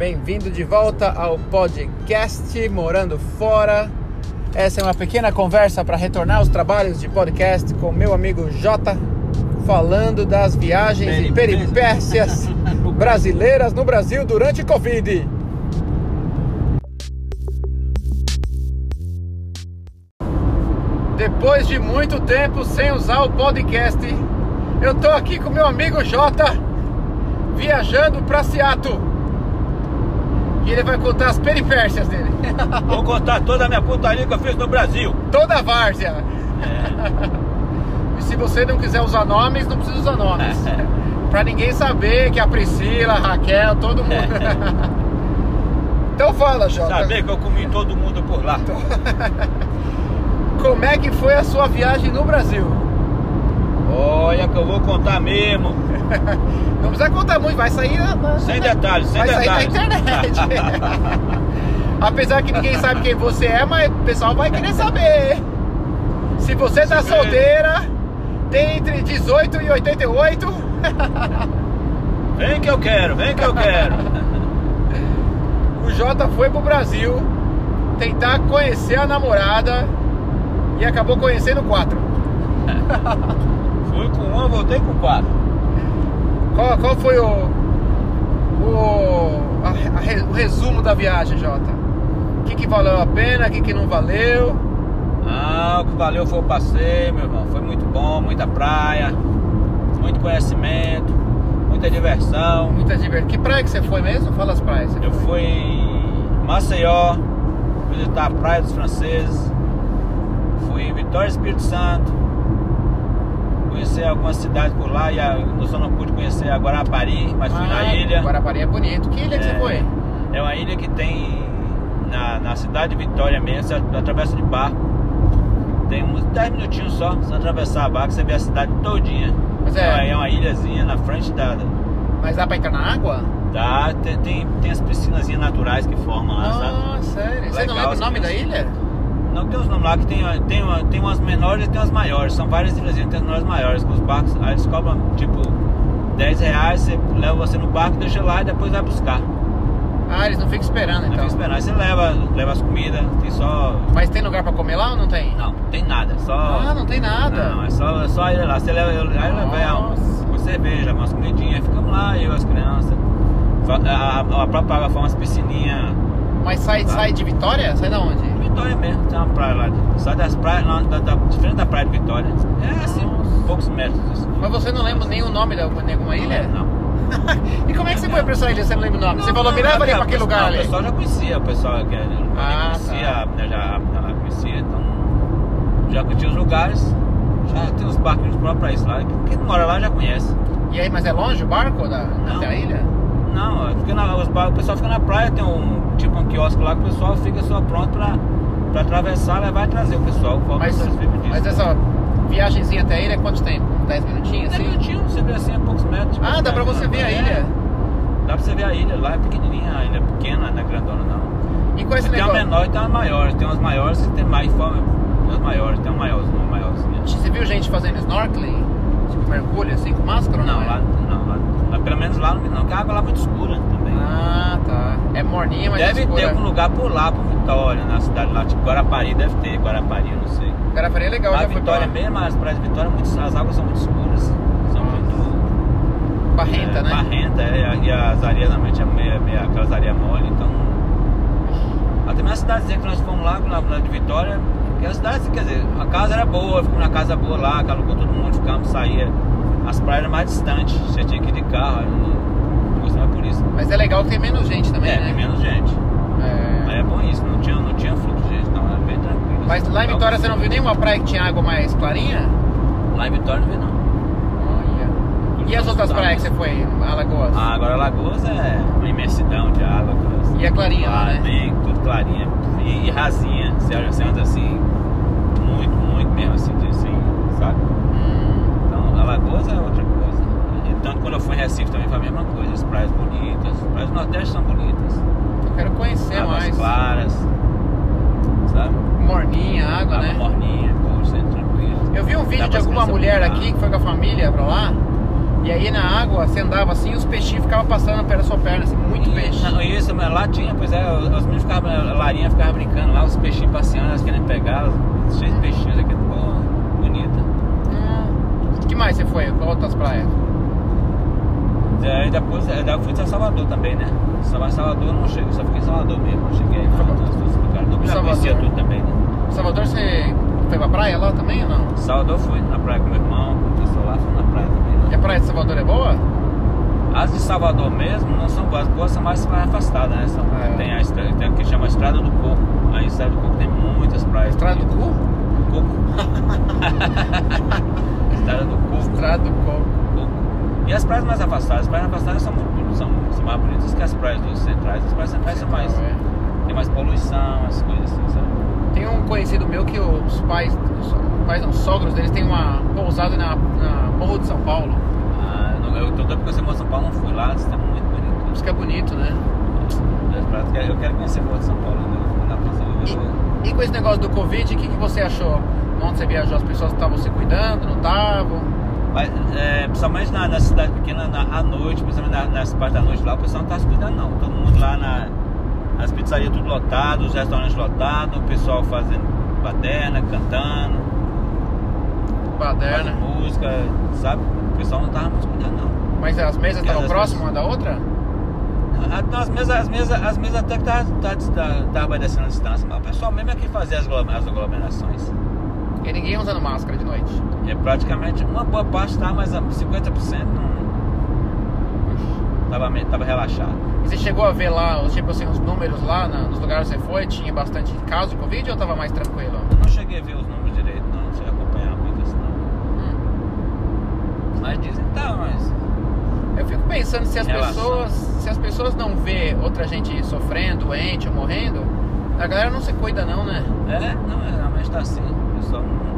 Bem-vindo de volta ao podcast Morando Fora. Essa é uma pequena conversa para retornar aos trabalhos de podcast com meu amigo Jota, falando das viagens e peripécias brasileiras no Brasil durante Covid. Depois de muito tempo sem usar o podcast, eu tô aqui com meu amigo Jota, viajando para Seattle. E ele vai contar as peripécias dele. Vou contar toda a minha putaria que eu fiz no Brasil. Toda a várzea. E se você não quiser usar nomes, não precisa usar nomes. Pra ninguém saber que a Priscila, a Raquel, todo mundo. Então fala, Jota. Saber que eu comi todo mundo por lá. Como é que foi a sua viagem no Brasil? Olha que eu vou contar mesmo. Não precisa contar muito, vai sair na, Sem detalhes, sem vai sair na detalhes. internet. Apesar que ninguém sabe quem você é, mas o pessoal vai querer saber. Se você tá solteira, tem entre 18 e 88. Vem que eu quero, vem que eu quero. O Jota foi pro Brasil tentar conhecer a namorada e acabou conhecendo quatro. Fui com uma, voltei com quatro. Qual, qual foi o, o, a- a o resumo da viagem, Jota? O que, que valeu a pena, o que, que não valeu? Ah, o que valeu foi o passeio, meu irmão. Foi muito bom, muita praia, muito conhecimento, muita diversão. Muita diversão. Que praia que você foi mesmo? Fala as praias. Eu foi. fui em Maceió, visitar a Praia dos Franceses, fui em Vitória Espírito Santo, conhecer algumas cidades por lá, e a, eu só não pude conhecer a Guarapari, mas fui na Ah, ilha. Guarapari é bonito. Que ilha que você É. foi? É uma ilha que tem na, na cidade de Vitória mesmo, você atravessa de barco. Tem uns 10 minutinhos só, você atravessar a barco, você vê a cidade todinha. Mas é- é uma ilhazinha na frente da. Mas dá pra entrar na água? da tem, tem, tem as piscinazinhas naturais que formam lá, sabe? Ah, sério. Você não Legal lembra o nome da ilha? Não tem os nomes lá que tem, tem, tem umas menores e tem umas maiores. São várias ilhazinhas, tem as menores maiores. Com os barcos, aí eles cobram tipo 10 reais, você leva você no barco, deixa lá e depois vai buscar. Ah, eles não ficam esperando Não então. fica esperando. Aí você leva, leva as comidas, tem só. Mas tem lugar pra comer lá ou não tem? Não, não tem nada. Só. Ah, não tem nada. Não, é só, é só ilha lá. Você leva, aí leva uma cerveja, umas comidinhas, ficamos lá, eu, as crianças. A, a, a própria água foi umas piscininhas. Mas sai, sai de Vitória? Sai da onde? Vitória mesmo, tem uma praia lá. Sai das praias, lá da, da, de frente da praia de Vitória. É assim, Nossa. poucos metros. Assim. Mas você não lembra nem o nome de alguma ilha? Não. E como é que você foi pra essa ilha? Você não lembra o nome? Você falou, me leva ali pra aquele lugar ali. O pessoal já conhecia, o pessoal que Ah, conhecia, tá. menina já, lá conhecia, então já conhecia os lugares, já tem os barquinhos próprios pra isso lá. Quem mora lá já conhece. E aí, mas é longe o barco da, Não. ilha? Não, porque na- os o pessoal fica na praia, tem um tipo um quiosque lá que o pessoal fica só pronto pra, pra atravessar, levar e trazer o pessoal. Qual Mas, mas essa viagemzinha até a ilha é quanto tempo? 10 minutinhos? 10 Assim? minutinhos, você vê assim a poucos metros. Ah, dá metros você na ver a praia. ilha. Dá pra você ver a ilha lá, é pequenininha, a ilha é pequena, não é grandona não. E com esse tem uma negócio? menor e tem uma maior. Tem umas maiores que tem mais forma. Tem umas maiores, tem uma maiorzinha. Uma maiorzinha. Você viu gente fazendo snorkeling? Tipo, mergulho assim com máscara ou não? Não, é? lá não. Lá, lá- pelo menos lá não, porque a água lá é muito escura também. Ah, tá. É morninha, mas deve escura. ter algum lugar por lá, por Vitória, na cidade lá, tipo Guarapari, deve ter, Guarapari, eu não sei. Guarapari é legal, lá já Vitória lá. mesmo, as praias de Vitória, muito, as águas são muito escuras. São muito. Barrenta, é, né? Barrenta, é, e as areias normalmente é meio, meio aquelas areias mole, então. Até mesmo a cidadezinha que nós fomos lá, lá, de Vitória, que a cidade, quer dizer, a casa era boa, ficamos na casa boa lá, alugou todo mundo, ficamos, saía. As praias eram mais distantes, você tinha que ir de carro, Mas é legal que tem menos gente também, é, né? tem menos gente. É. É bom isso, não tinha, não tinha fluxo de gente, não, era bem tranquilo. Mas lá em. Vitória você não viu nenhuma praia que tinha água mais clarinha? Lá em Vitória não vi não. Olha. E as outras praias que você foi? Alagoas? Ah, agora Lagoas é uma imensidão de água. aquelas- E é clarinha lá, Ah, né? Bem, tudo clarinha e, e rasinha. Você anda assim, muito, muito mesmo assim, assim, sabe? Hum. Então, Alagoas é outra tanto quando eu fui em Recife também foi a mesma coisa. As praias bonitas, as praias do Nordeste são bonitas. Eu quero conhecer Águas mais. claras, sabe? Morninha, água, Água né? morninha, poxa, tranquilo. Eu vi um vídeo de alguma mulher brincar. aqui que foi com a família pra lá. E aí na água, você andava assim, os peixinhos ficavam passando pela sua perna, assim, muito E- peixe. Não, isso, mas lá tinha, pois é, os meninos ficavam, a Larinha ficava brincando lá, os peixinhos passeando, elas querendo pegar, cheio de peixinhos aqui, pô, bonita. Hum. que mais você foi? Outras praias? E Aí depois, aí depois fui a Salvador também, né? Salva- Salvador eu não cheguei, só fiquei em Salvador mesmo, não cheguei lá, Salvador. lugares. Não já Salvador. conhecia tudo também, né? Salvador, você foi pra praia lá também ou não? Salvador fui na praia com meu irmão, com o pessoal lá, fui na praia também. E a praia de Salvador é boa? As de Salvador mesmo não são boas, as boas são mais afastadas, né? São, É. Tem a estrada, tem o que chama Estrada do Coco. Aí Estrada do Coco tem muitas praias. Estrada do cu? Coco. Estrada do Coco. Estrada do Coco. E as praias mais afastadas, as praias afastadas são, muito, são, são mais bonitas que as praias dos centrais. As praias centrais são mais. É. Tem mais poluição, as coisas assim, sabe? Tem um conhecido meu que os pais, os pais não, os sogros deles têm uma pousada na, na Morro de São Paulo. Ah, não- eu tô doido porque você mora em São Paulo, não fui lá, está muito bonito. Isso que é bonito, né? As praias- Eu quero- conhecer Morro de São Paulo, né? E, e com esse negócio do Covid, o que, que você achou? Onde você viajou, as pessoas estavam se cuidando, não estavam? Mas, é, principalmente na, na cidade pequena, na, à noite, principalmente na, nas partes da noite lá, o pessoal não tá se cuidando não. Todo mundo lá na, nas pizzarias tudo lotado, os restaurantes lotados, o pessoal fazendo baderna, cantando, Baderna. música, sabe? O pessoal não tava muito se cuidando não. Mas as mesas estavam As próximas uma da outra? Ah, não, As mesas, as mesas, as mesas até que tava, tava, tava, tava obedecendo a distância, mas o pessoal mesmo é que fazia as aglomerações. E ninguém usando máscara de noite. É praticamente uma boa parte tá, mas a 50% não. Tava, meio- tava relaxado. E você chegou a ver lá, tipo assim, os números lá na- nos lugares que você foi? Tinha bastante caso de Covid ou tava mais tranquilo? Eu não cheguei a ver os números direito, não, não cheguei a acompanhar muito isso não. Hum. Mas dizem que tá, mas. Eu fico pensando se as relação. pessoas, se as pessoas não vê outra gente sofrendo, doente ou morrendo, a galera não se cuida não, né? É, não, é, realmente tá assim. O pessoal não.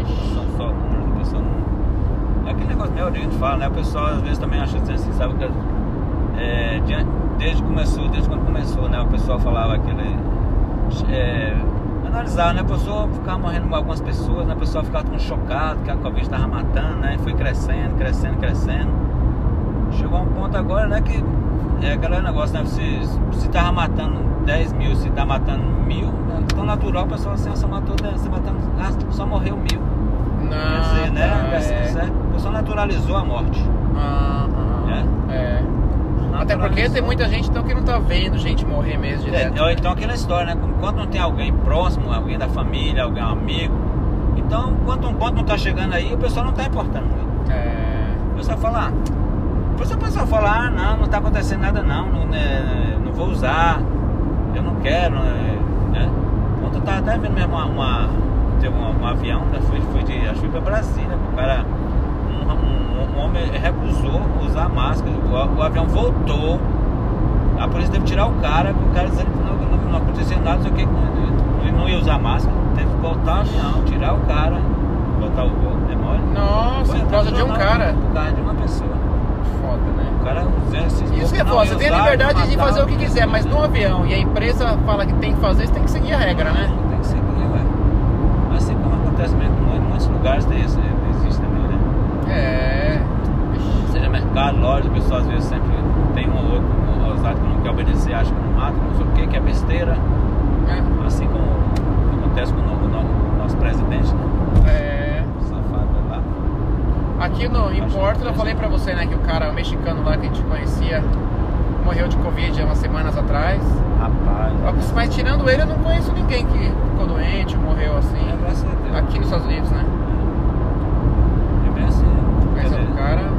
Ixi. São só números, o pessoal não. É aquele negócio que a gente fala, né? O pessoal às vezes também acha assim, sabe que. É, diante- desde começou, desde quando começou, né? O pessoal falava aquele. É, analisar, né? A pessoa ficava morrendo algumas pessoas, né? A pessoa ficava tão chocada que a Covid estava matando, né? E foi crescendo, crescendo, crescendo. Chegou a um ponto agora, né? Que é aquele negócio, né? Se, se tava matando 10 mil, se tá matando mil, né? tão natural o pessoal assim, só matou 10, se matando, ah, só morreu mil. Não, Quer dizer, né? tá, é. O pessoal naturalizou a morte. Ah, ah, é. Até porque tem muita gente então que não tá vendo gente morrer mesmo É, direto. ou então aquela história, né? Quando não tem alguém próximo, alguém da família, alguém amigo. Então, quando um ponto não tá chegando aí, o pessoal não tá importando muito. É. O pessoal fala, ah, depois o pessoal fala, ah, não, não tá acontecendo nada não, não, né, não vou usar, eu não quero, né? né? Ontem eu tava até vendo mesmo uma, uma um, um avião, né? Foi, foi de, acho que foi pra Brasília, o cara, um, um- um homem recusou usar máscara, o, o avião voltou, a polícia teve que tirar o cara, o cara dizendo que não, não, não acontecia nada, só que ele não ia usar máscara, teve que voltar o avião, tirar o cara, voltar o voo, é mole? Nossa, Foi, por causa de um não, cara. Por causa de uma pessoa. Foda, né? O cara se Isso que é foda, você tem a liberdade de fazer o que quiser, mas no avião e a empresa fala que tem que fazer, você tem que seguir a regra, né? Tem que seguir, ué. Assim como acontece mesmo em muitos lugares tem esse, existe também, né? É. Seja mercado, loja, o pessoal às vezes sempre tem um ou outro ousado que não quer obedecer, acha que não mata, não sei o que, que é besteira. É. Assim como acontece com o, no- o no- o nosso presidente, né? é. O safado lá. Aqui no, em Porto, eu falei pra você, né, que o cara o mexicano lá que a gente conhecia morreu de Covid há umas semanas atrás. Rapaz. Mas tirando ele, eu não conheço ninguém que ficou doente, morreu assim. É. Aqui nos Estados Unidos, né? É bem assim. Dizer, o cara.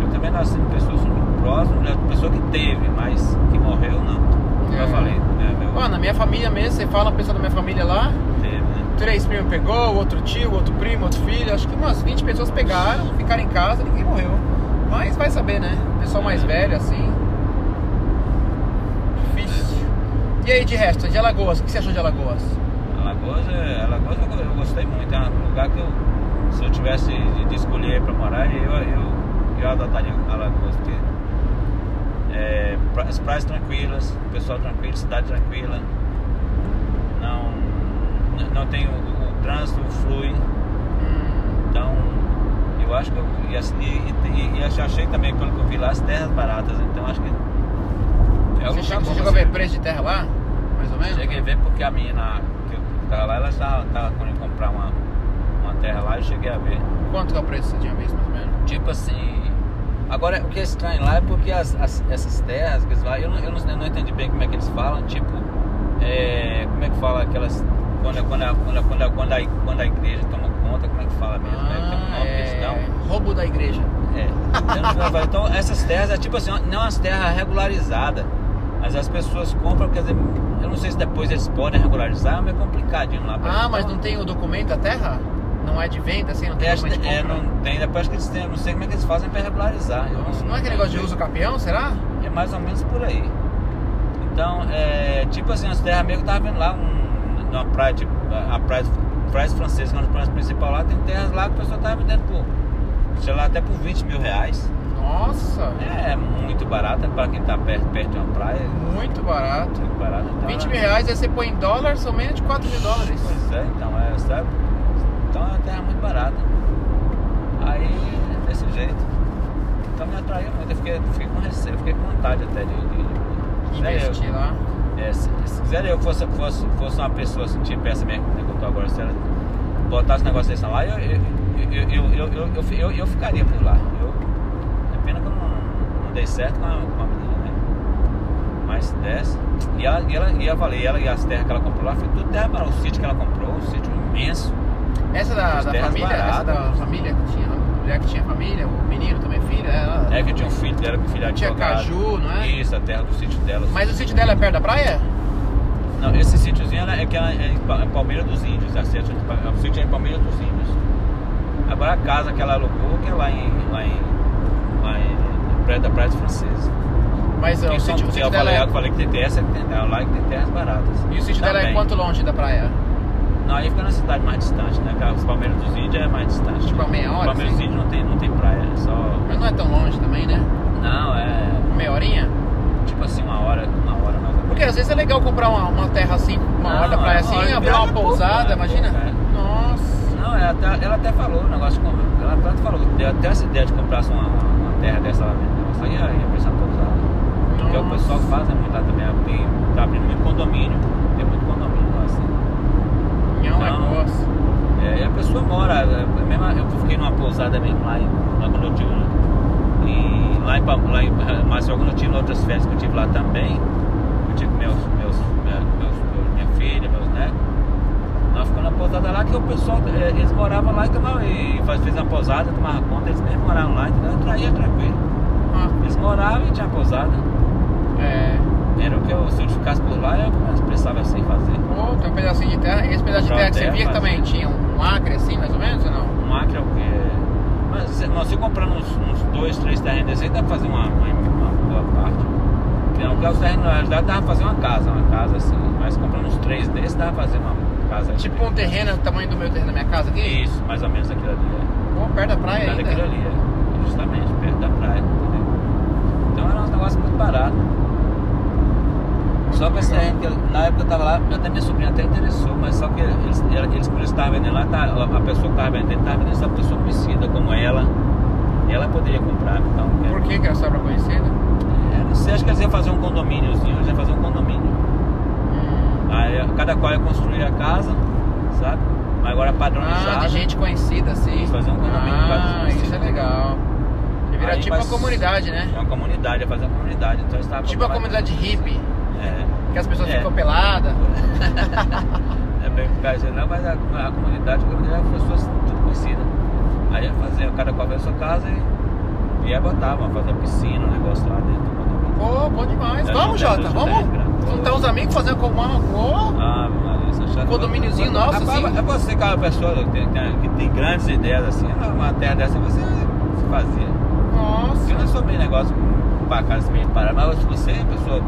Eu também nasci em pessoas muito próximas, né? pessoa que teve, mas que morreu não. É. eu falei, né? Meu, Ó, na minha família mesmo, você fala a pessoa da minha família lá, teve, né? três primos pegou, outro tio, outro primo, outro filho, acho que umas 20 pessoas pegaram, ficaram em casa, ninguém morreu. Mas vai saber, né? Pessoal mais velho, assim. Difícil. E aí, de resto, de Alagoas, o que você achou de Alagoas? Alagoas, é, Alagoas eu, eu gostei muito, é um lugar que eu, se eu tivesse de, de escolher para morar, eu, eu, eu adotaria Alagoas, porque é, pra- as praias tranquilas, o pessoal tranquilo, cidade tranquila, não, não tem o, o trânsito flui, então Eu acho que eu. E, assim, e, e, e achei também, pelo que eu vi lá, as terras baratas. Então acho que. É o Você, chegou, você bom, chegou a ver preço de terra lá? Mais ou menos? Cheguei a ver porque a menina tava lá, ela estava, tava querendo comprar uma, uma terra lá e cheguei a ver. Quanto que é o preço que você tinha visto, mais ou menos? Tipo assim. Agora, o que é estranho lá é porque as, as- essas terras que lá, eu não, eu, não, eu não entendi bem como é que eles falam, tipo. é, como é que fala aquelas. Quando, a- quando, a- quando, a- quando, a- quando, a, quando a igreja toma conta, como é que fala mesmo? né? Tem um nome dão. é... roubo da igreja. É. Então, essas terras é tipo assim, não umas terras regularizadas. Mas as pessoas compram, quer dizer, eu não sei se depois eles podem regularizar, mas é complicadinho lá. Ah, mas não tem o documento da terra? Não é de venda, assim? Não tem É, acho documento de é, compra? não tem, depois acho que eles têm, não sei como é que eles fazem para regularizar. Eu Nossa, não é aquele negócio de uso capião, será? É mais ou menos por aí. Então, é, tipo assim, as terras meio que eu tava vendo lá, um, numa praia, tipo, a praia, praia francesa, que é uma das praias principais lá, tem terras lá que o pessoal tava vendendo por, sei lá, até por 20 mil reais. Nossa, É muito barata para quem tá perto, perto de uma praia. muito barato. Muito barato. Então, 20 é- mil reais, aí você põe em dólar, são menos de 4 mil dólares. Pois é, então, é, sabe? Então é uma terra muito barata. Aí, desse jeito. Então me atraiu muito, eu fiquei, fiquei com receio, fiquei com vontade até de, de, de Investir lá. É, se, se quiser eu fosse, fosse, fosse uma pessoa assim, tipo essa minha que eu tô agora, se ela botasse um negócio desse lá, eu, eu, eu, eu, eu, eu, eu, eu, eu ficaria por lá. É pena que eu não, não dei certo com a, com a menina, né? Mas se desse. E ela, e ela, e eu falei, ela e as terras que ela comprou lá, foi tudo terra para o sítio que ela comprou, um sítio imenso. Essa da, da família, essa baratas. da família que tinha, a mulher que tinha família, o menino também filha, ela... É que tinha um filho dela que filho Tinha caju, não é? Isso, a terra do sítio dela. Mas o sítio dela é perto da praia? Não, esse sítiozinho é que ela é em Pa- em Palmeira dos Índios, a sítio, o sítio é em Palmeira dos Índios. Agora a casa que ela alugou, que é lá em. lá em. Praia da Praia dos Franceses. Mas ó, o sítio, o sítio eu dela falei, é... eu falei que tem terra, que tem terra lá que tem terras baratas. E o sítio dela é Também. quanto longe da praia? Não, aí fica na cidade mais distante, né? Que Os Palmeiras dos Índios é mais distante. Tipo, a meia hora, Palmeiras dos assim? Índios não tem, não tem praia, é só. Mas não é tão longe também, né? Não, é. Meia horinha? Tipo assim, uma hora, uma hora mais ou. Porque às vezes é legal comprar uma, uma terra assim, uma Não, hora da praia uma assim, hora abrir uma é pouco, pousada, né? imagina? É. Nossa. Não, ela até, ela até falou o negócio de comprar. Ela até falou, deu até essa ideia de comprar uma, uma terra dessa lá mesmo. Aí ia, ia pensar pousada. Porque o pessoal que faz é muito lá também. Tem, tá abrindo muito condomínio. Tem muito condomínio lá assim. É um Não. negócio. É, a pessoa mora, é, é mesmo, eu fiquei numa pousada mesmo lá, em, tive. E lá em, lá em mas quando eu tive outras férias que eu tive lá também, eu tive meus, meus, meus, meus- minha filha, meus netos. Nós ficamos na pousada lá que o pessoal, é, eles moravam lá e, tomavam, e faz, fez uma pousada, tomava conta, eles mesmos moravam lá? Eu traía tranquilo. Ah, Eles moravam e tinha pousada. é. Era o que eu, se eu ficasse por lá, eu precisava assim fazer. Pô, tem um pedacinho de terra. E esse pedaço de terra que você via que também tinha um acre assim, mais ou menos, ou não? Um acre é o quê? Mas se- não, se comprando uns, uns dois, três terrenos desses aí, dá pra fazer uma, uma, uma boa parte. Porque não, os terrenos, na realidade, dava pra fazer uma casa, uma casa assim. Mas comprando uns três desses, dava pra fazer uma casa. Tipo um terreno do tamanho do meu terreno da minha casa aqui? Isso, mais ou menos aquilo ali. É. Pô, perto da praia Perto ainda. daquilo ali, é. Justamente, perto da praia, entendeu? Então era um negócio muito barato. Só que esse terreno, que eu- na época eu tava lá, até minha sobrinha até interessou, mas só que eles, eles quando eles estavam vendendo lá, tá, a pessoa que tava vendendo, tava vendendo essa pessoa conhecida como ela. Ela poderia comprar, então. é- Por que que sobra conhecida? É, não sei, acho que eles iam fazer um condomíniozinho, eles iam fazer um condomínio. Hum. Aí cada qual ia construir a casa, sabe? Mas agora padronizado. Ah, de gente conhecida. Isso, fazer um condomínio Ah, isso é legal. E Aí, tipo uma comunidade, né? É uma comunidade, ia fazer uma comunidade. Então eles estavam Tipo uma comunidade hippie, É. que as pessoas É. ficam peladas. É bem por não, mas a, a comunidade, a comunidade é pessoas tudo conhecidas. Aí ia fazer, cada qual veio a sua casa e ia botar, ia fazer piscina, um negócio lá dentro. Pô, bom demais. É, Vamos, Jota, vamos juntar uns amigos, fazer uma... uma oh, Ah, chato. Condomíniozinho nosso, assim. É você que é uma pessoa que tem, que tem grandes ideias assim, uma terra dessa você se fazia. nossa. Eu não sou bem negócio pra casa meio parar, mas se você, pessoa.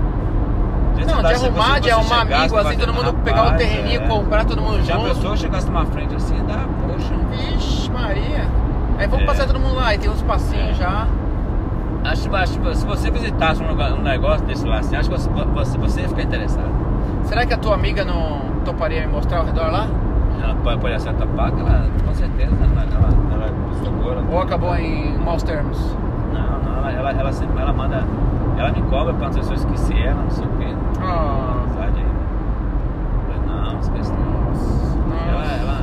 Não, de arrumar, de arrumar amigo, assim, todo mundo pegar um terreninho, comprar todo mundo Já a junto. pessoa chegasse numa frente assim, dá, poxa. Vixe, Maria. Aí vamos É. passar todo mundo lá, e tem uns passinhos É. já. Acho, acho que se você visitasse um, lugar- um negócio desse lá assim, acho que você, você, você ia ficar interessado. Será que a tua amiga não toparia me mostrar ao redor lá? Ela pode, pode acertar paca, ela com certeza ela, ela, ela socou, ela Ou acabou em maus termos? Ela, ela, ela sempre ela manda. Ela me cobra pra se eu esqueci ela, não sei o quê. Ah. Falei, não, esquece não. Ela, ela.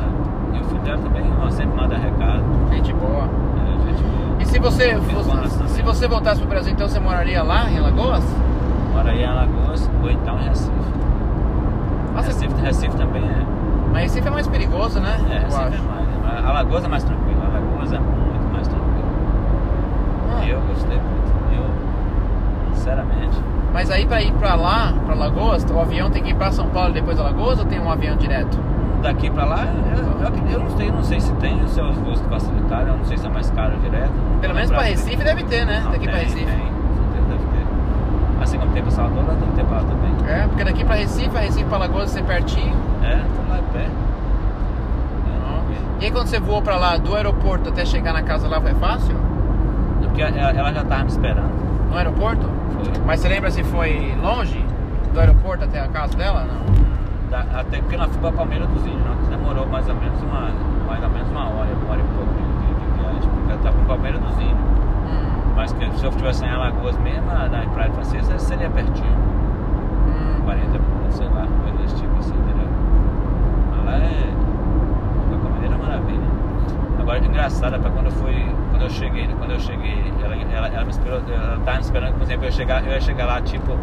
E o filho dela também ela sempre manda recado. Gente boa. É, gente boa. E se você, boas também. se você voltasse pro Brasil, então você moraria lá em Alagoas? Mora aí em Alagoas ou então em Recife. Nossa, Recife, Recife também é. mas Recife é mais perigoso, né? É, Recife é mais. Alagoas é mais tranquilo. Alagoas é muito mais tranquilo. Ah, Eu gostei muito. Eu, sinceramente. Mas aí pra ir pra lá, pra Alagoas, o avião tem que ir pra São Paulo e depois Alagoas ou tem um avião direto? Daqui pra lá, eu, eu, eu não sei, não sei se tem os seus voos que facilitaram, eu não sei se é mais caro direto. Pelo menos pra. Recife deve ter, né? Não, Daqui pra tem, Recife. Tem, com certeza deve ter. Assim como tem pra Salvador, lá tem que ter pra lá também. É, porque daqui pra Recife, a Recife pra Alagoas ser pertinho. É, tô lá é pé. É. E aí quando você voou pra lá, do aeroporto até chegar na casa lá, foi fácil? Porque ela, ela já tava me esperando. No aeroporto? Foi. Mas você lembra se foi longe? Do aeroporto até a casa dela? Não. Da- até porque nós fomos pra Palmeira dos Índios, não, que demorou mais ou menos uma, mais ou menos uma hora, uma hora e pouco de, de, viagem, porque ela tava em Palmeira dos Índios. Hum, Mas que se eu estivesse em Alagoas mesmo, na Praia Francesa, seria pertinho. hum. 40 minutos, sei lá, coisa desse tipo assim, entendeu? Mas lá é. Qualquer maneira é maravilha. Agora engraçado é pra quando eu fui. Quando eu cheguei, quando eu cheguei, ela, ela, ela me esperou, ela tava me esperando, por exemplo, eu ia chegar, eu ia chegar lá tipo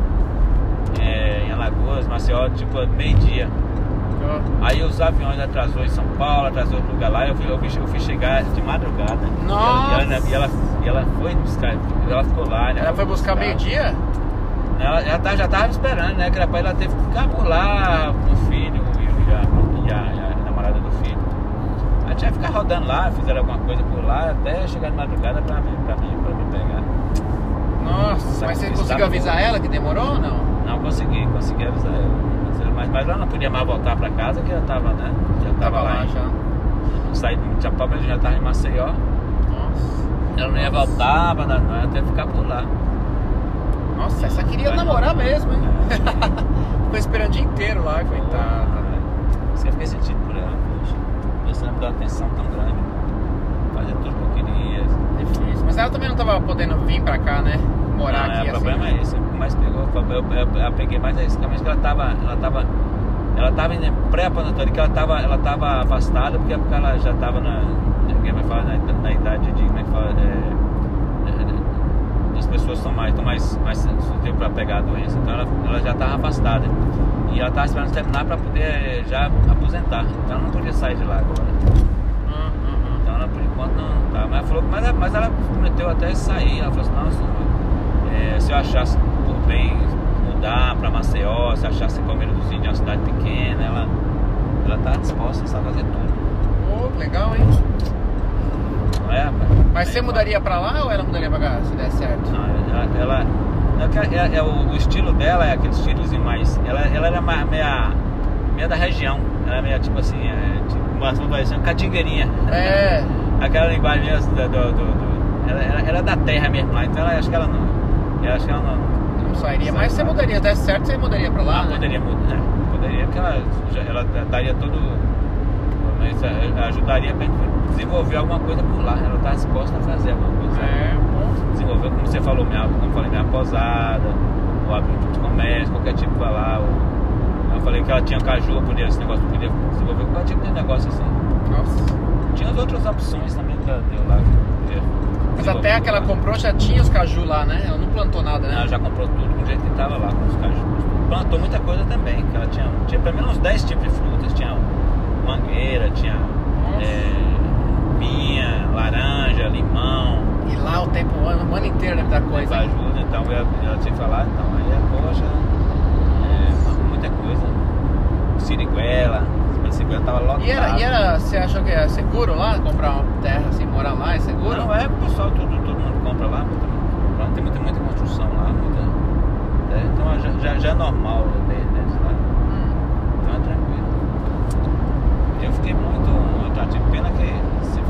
é, em Alagoas, Maceió, tipo meio-dia. Aí os aviões atrasou em São Paulo, atrasou outro lugar lá, eu fui, eu fui, eu fui chegar de madrugada. Nossa! E ela, e ela, e ela foi buscar, ela ficou lá, né? Ela foi buscar meio-dia? Ela, ela tá- já tava me esperando, né? Que era pra ela teve que ficar por lá o filho e, a, e a- e a namorada do filho. Aí tinha que ficar rodando lá, fizeram alguma coisa por lá até chegar de madrugada pra mim, pra mim, pra me pegar. Nossa, mas você conseguiu avisar ela que demorou ou não? Não consegui, consegui avisar ela. Mas, mas ela não podia mais voltar pra casa que ela tava, né? Já tava, Tava lá em- já. Saí de Chapapa, já tava em Maceió. Nossa. Ela não ia voltar, mas não, ia até ficar por lá. Nossa, essa queria Vai namorar não. mesmo, hein? É. Ficou esperando o dia inteiro lá, coitada. Que eu fiquei sentido por ela. Você não me deu atenção tão grande. Fazer tudo que eu queria. Difícil. Mas ela também não tava podendo vir pra cá, né? Morar Não, aqui é, o assim. problema é esse. Mais pegou, foi- eu, eu, eu peguei mais é isso. Realmente que ela tava. Ela tava. Ela tava em pré-aposentadoria, que ela tava, ela tava afastada, porque, porque ela já tava na. Como é que fala? Na, na idade de. Como é que fala? É, é, as pessoas são mais, estão mais, mais tempo para pegar a doença, então ela, ela já estava afastada. E ela estava esperando terminar para poder já aposentar. Então ela não podia sair de lá agora. Então ela por enquanto não tá. Mas falou, mas, mas ela prometeu até sair. Ela falou assim, se, é, se eu achasse por bem mudar para Maceió, se achasse Palmeira dos Índios é uma cidade pequena, ela, ela tá disposta a fazer tudo. Que legal, hein? Não é? Mas você mudaria pra lá ou ela mudaria pra cá, se der certo? Não, ela, ela, é que é, é o, o estilo dela é aquele estilozinho mais. Ela, ela era mais, meia, meia da região. Ela é meia tipo assim, é, tipo, uma catingueirinha. É. Aquela linguagem mesmo do. do, do- do- ela, ela, ela é da terra mesmo lá, então ela, acho que ela não. Eu acho que ela não. Não sairia, mas você mudaria, se der certo, você mudaria pra lá, Ah, né? poderia mudar. né? Poderia, porque ela, ela daria todo. Mas eh, ajudaria pra gente desenvolver alguma coisa por lá. Ela tá disposta a fazer alguma coisa. É, bom. desenvolver, como você falou, minha, como eu falei, minha posada, ou abrir um tipo de comércio, qualquer tipo vai lá. Ou, eu falei que ela tinha caju, podia, esse negócio podia desenvolver qualquer tipo de negócio assim. Nossa. Tinha as outras opções também que ela deu lá. Mas desenvolver até que ela comprou já tinha os caju lá, né? Ela não plantou nada, né? Ela já comprou tudo do jeito que tava lá, com os cajus. Plantou muita coisa também, que ela tinha, tinha pelo menos uns 10 tipos de frutas. Tinha mangueira, tinha é, pinha, laranja, limão. E lá o tempo, o ano, o ano inteiro dar coisa. ajuda, então ela, ela tinha que falar, então aí é poxa, é, muita coisa. Siriguela, a Siriguela tava lotada. E era, e era, você achou que era seguro lá? Comprar uma terra assim, morar lá é seguro? Não, é o pessoal, todo, todo mundo compra lá tem muita, muita construção lá, muita. é, então já, já, já é normal né, deles lá. Hum. Então é tranquilo. Eu fiquei muito, muito ativo. Pena que se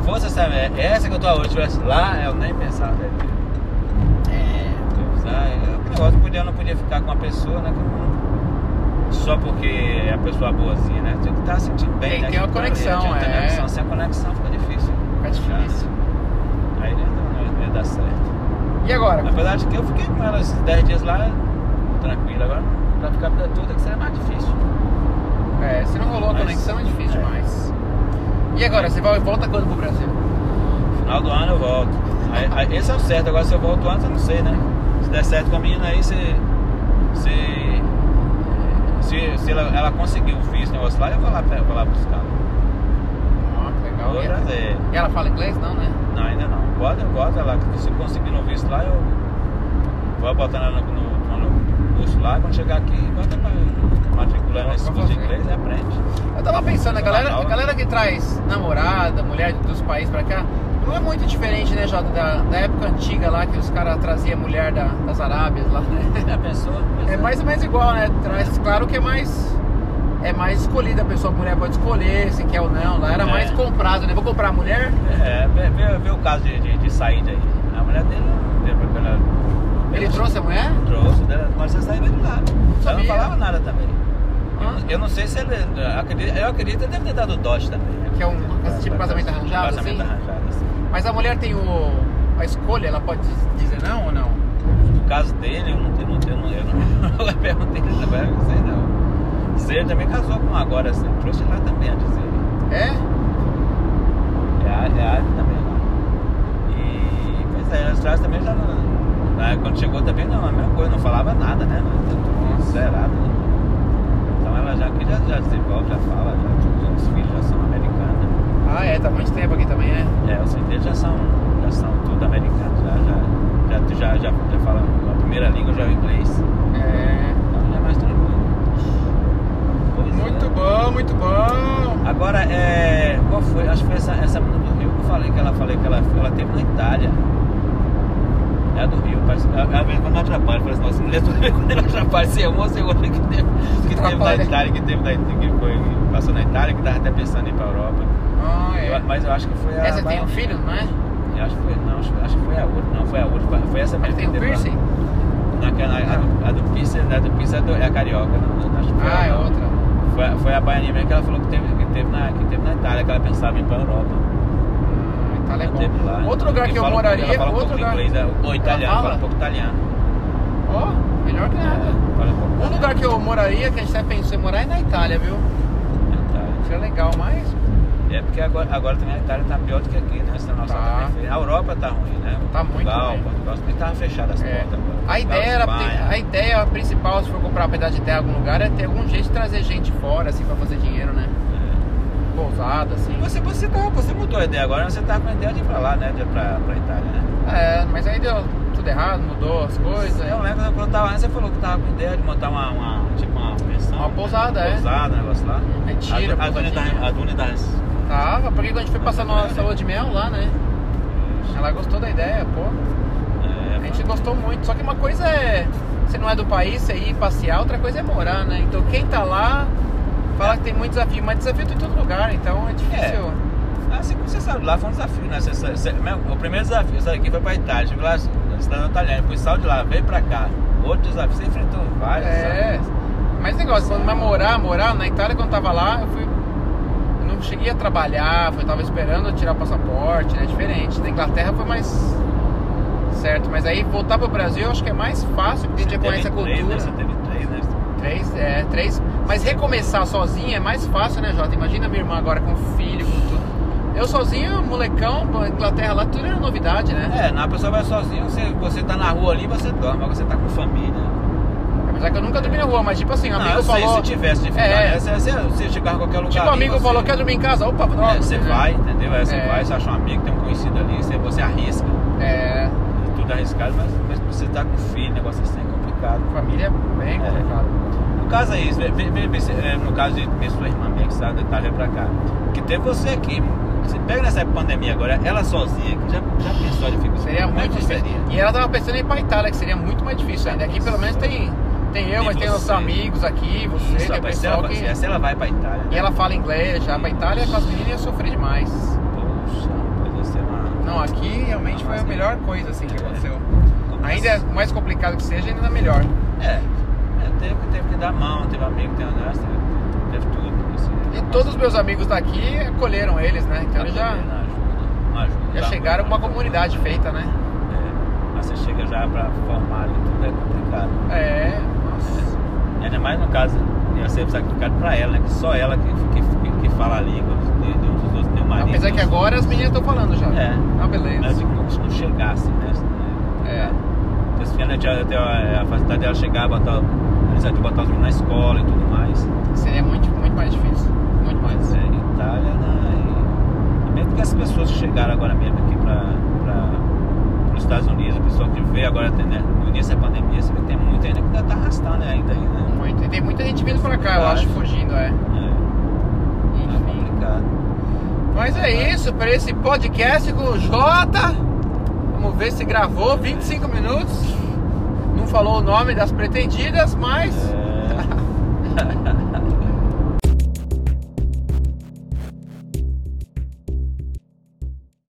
fosse essa, que eu tô hoje, tivesse lá, eu nem pensava. né? É. Eu, ah, o negócio podia, eu não podia ficar com uma pessoa, né? Que só porque é a pessoa boazinha, né? Tem que estar sentindo bem, Tem né? que ter uma a conexão, tem é. conexão. Sem a conexão fica difícil. Fica difícil. Aí não, não, ia dar certo. E agora? Apesar de que eu fiquei com ela esses 10 dias lá, tranquilo. Agora, pra ficar a vida toda, que seria mais difícil. É, se não rolou a conexão é difícil é. mais. E agora, você vai, volta quando pro Brasil? Final do ano eu volto. Aí- aí- esse é o certo. Agora se eu volto antes, eu não sei, né? Se der certo com a menina aí, se. Se. Se, se ela, ela conseguir o visto, negócio lá, eu vou lá, pra- vou lá buscar. Legal. Vou E ela- trazer. E ela fala inglês? Não, né? Não, ainda não. Bota, bota lá. Se eu conseguir no visto lá, eu vou botar ela no, no, no curso lá. Quando chegar aqui, bota pra matricular nesse curso de fazer. inglês e aprende. Eu tava pensando, a galera, a galera que traz namorada, mulher dos países pra cá, não é muito diferente, né, Jota, da, da época antiga lá, que os caras traziam mulher da- das Arábias lá, né? Já pensou? Pois É mais ou menos igual, né? Traz, claro que é mais. É mais escolhida, a pessoa, a mulher pode escolher se quer ou não. Lá era É. mais comprado, né? Vou comprar a mulher. É, vê, vê, vê o caso de, de, de saída aí. A mulher dele não teve aquela. Ele ela trouxe a mulher? Trouxe, dela, mas você saiu de lá. Ela não falava nada também. Eu, Hã? não- eu não sei se ele. eu acredito- Eu acredito que ele deve ter dado dote também. Que é um tipo de casamento arranjado, Casamento assim? arranjado, assim. Mas a mulher tem o, a escolha, ela pode dizer não ou não? No caso dele, eu não tenho. Não tenho eu não, eu perguntei também, eu não sei não. Se ele também casou com agora, assim, trouxe lá também a dizer. É? É área, é também lá. E, pois é, a Austrália também já não. né, quando chegou também não, a mesma coisa, não falava nada, né? Tudo zerado, né? Então ela já aqui já, já desenvolve, já fala, já, já- os filhos já são. Ah, é, tá muito tempo aqui também, é? É, os filhos deles já são, já são tudo americanos, já, já, já, já, já, já falam a primeira língua já é o inglês. É. Então já é mais tranquilo. Pois é. Muito bom, muito bom. Agora, é, qual foi? Acho que foi essa, essa menina do Rio que eu falei que ela falei que ela, ela teve na Itália. É do Rio, parece. A, a vez quando atrapalha, parece nossa mulher toda vez quando ela atrapalha, se é uma, se é outra que teve, que teve na. Itália, que teve na que foi, passou na Itália, que tava até pensando em ir pra Europa. Ah, é. Eu- mas eu acho que foi a. Essa tem um filho, não é? Eu acho que foi, não, acho, acho que foi a outra, não, foi a outra, foi essa Mas mesmo. tem lá. piercing? Naquela, a, do, a do Pisa, a do Pisa é, do- é a carioca, não, acho que foi Ah, a- é outra. Foi, a- foi a baianinha mesmo que ela falou que teve, que teve, na, que teve na Itália, que ela pensava em ir pra Europa. Ah, Itália é teve lá. bom. Outro lugar que eu fala um pouco- moraria, ela fala um outro pouco de lugar. inglês, é, ou italiano, fala? fala um pouco italiano. Ó, melhor que nada. Fala um pouco Um lugar que eu moraria, que a gente até pensou em morar, é na Itália, viu? Itália. Seria legal, mas É porque agora, agora também a Itália tá pior do que aqui, né? Essa nossa Tá. também. A Europa tá ruim, né? Tá muito Portugal, ruim. Portugal também tava fechada as É. portas agora. A ideia, era, a ideia principal, se for comprar um pedaço de terra em algum lugar, é ter algum jeito de trazer gente fora, assim, pra fazer dinheiro, né? É. Pousada, assim. Você, você, tá, você mudou a ideia agora, você tá com a ideia de ir pra lá, né? De ir pra, pra Itália, né? É, mas aí deu tudo errado, mudou as coisas. Eu lembro quando eu tava lá, você falou que tava com ideia de montar uma, uma tipo uma pensão. Uma pousada, né? é. Pousada, um negócio lá. Retiro, a, a, a Duna das. Tava, porque quando a gente foi passar é nossa lua de mel lá, né? Ela gostou da ideia, pô. É, A gente gostou muito. Só que uma coisa é. Você não é do país, você ir passear, outra coisa é morar, né? Então quem tá lá fala que tem muito desafio, mas desafio tem em todo lugar, então é difícil. Assim como você sabe, lá foi um desafio, né? Você- você- o primeiro desafio, eu saí foi pra Itália, chegou lá, na cidade italiana, depois saiu de lá, veio pra cá. Outro desafio, você enfrentou vários. É. sabe? Mas negócio, quando vai morar, morar, na Itália quando tava lá, eu fui. Não cheguei a trabalhar, eu tava esperando tirar o passaporte, né? Diferente. Na Inglaterra foi mais certo, mas aí voltar pro Brasil eu acho que é mais fácil, porque a gente já conhece a teve três, cultura. né? Você teve três, né? Três, é, três. Mas recomeçar sozinho é mais fácil, né, Jota? Imagina minha irmã agora com filho, com tudo. Eu sozinho, molecão, Inglaterra lá, tudo era novidade, né? É, na pessoa vai sozinho, você, você tá na rua ali, você dorme, agora você tá com família. Apesar que eu nunca dormi na rua, mas tipo assim, um não, amigo eu sei, falou. se tivesse dificuldade, É. né? você, você, chegar em qualquer lugar. Tipo, amigo você- falou, quer dormir em casa? Opa, droga. É, você né? vai, entendeu? Aí você É. vai, você acha um amigo, tem um conhecido ali, você, você arrisca. É, Tudo arriscado, mas, mas você tá com filho, negócio assim é complicado. família é bem É. complicado. No caso é isso, é, no caso de minha sua irmã minha que está Itália pra cá. Que teve você aqui, você pega nessa pandemia agora, ela sozinha, que já, já pensou a dificuldade? Seria é muito difícil. seria? E ela tava pensando em ir pra Itália, que seria muito mais difícil ainda. Aqui pelo menos tem, tem eu, mas tem os você. amigos aqui, você, Isso, que é rapaz, pessoal ela, que. essa ela vai pra Itália. E ela fala inglês já. Pra Itália com as meninas ia sofrer demais. Poxa, ser uma. Não, aqui realmente foi a melhor coisa assim que É. aconteceu. Ainda assim? mais complicado que seja, ainda melhor. É. É, teve, teve que dar mão, teve amigo, teve, né, teve, teve tudo. Assim, E todos os meus amigos daqui acolheram eles, né? Então eles já, ajuda, ajuda, já chegaram com uma comunidade feita, né? É, mas você chega já pra formar ali, tudo é complicado. É, ainda mais no caso, ia ser sacrificado pra ela, né? Que só ela que, que, que, fala a língua, de, de uns dos outros, tem o marido. Apesar que tem agora as meninas estão falando já. É. Ah, beleza. Mas se não chegasse, né? É. Então, se ela tinha tinha a facilidade dela chegar, botar, a iniciativa de botar os meninos na escola e tudo mais. Seria muito, muito mais difícil. Muito mais. É, Itália, né? E, e mesmo que as pessoas que chegaram agora mesmo aqui para os Estados Unidos, o pessoal que veio agora né, no início da pandemia, você vê que tem muita ainda que ainda tá arrastando né, ainda aí, né? Muito. E tem muita gente vindo pra cá, eu acho, fugindo, é. É, é Enfim. complicado. Mas é isso, para esse podcast com o Jota. Vamos ver se gravou 25 minutos. Não falou o nome das pretendidas, mas É.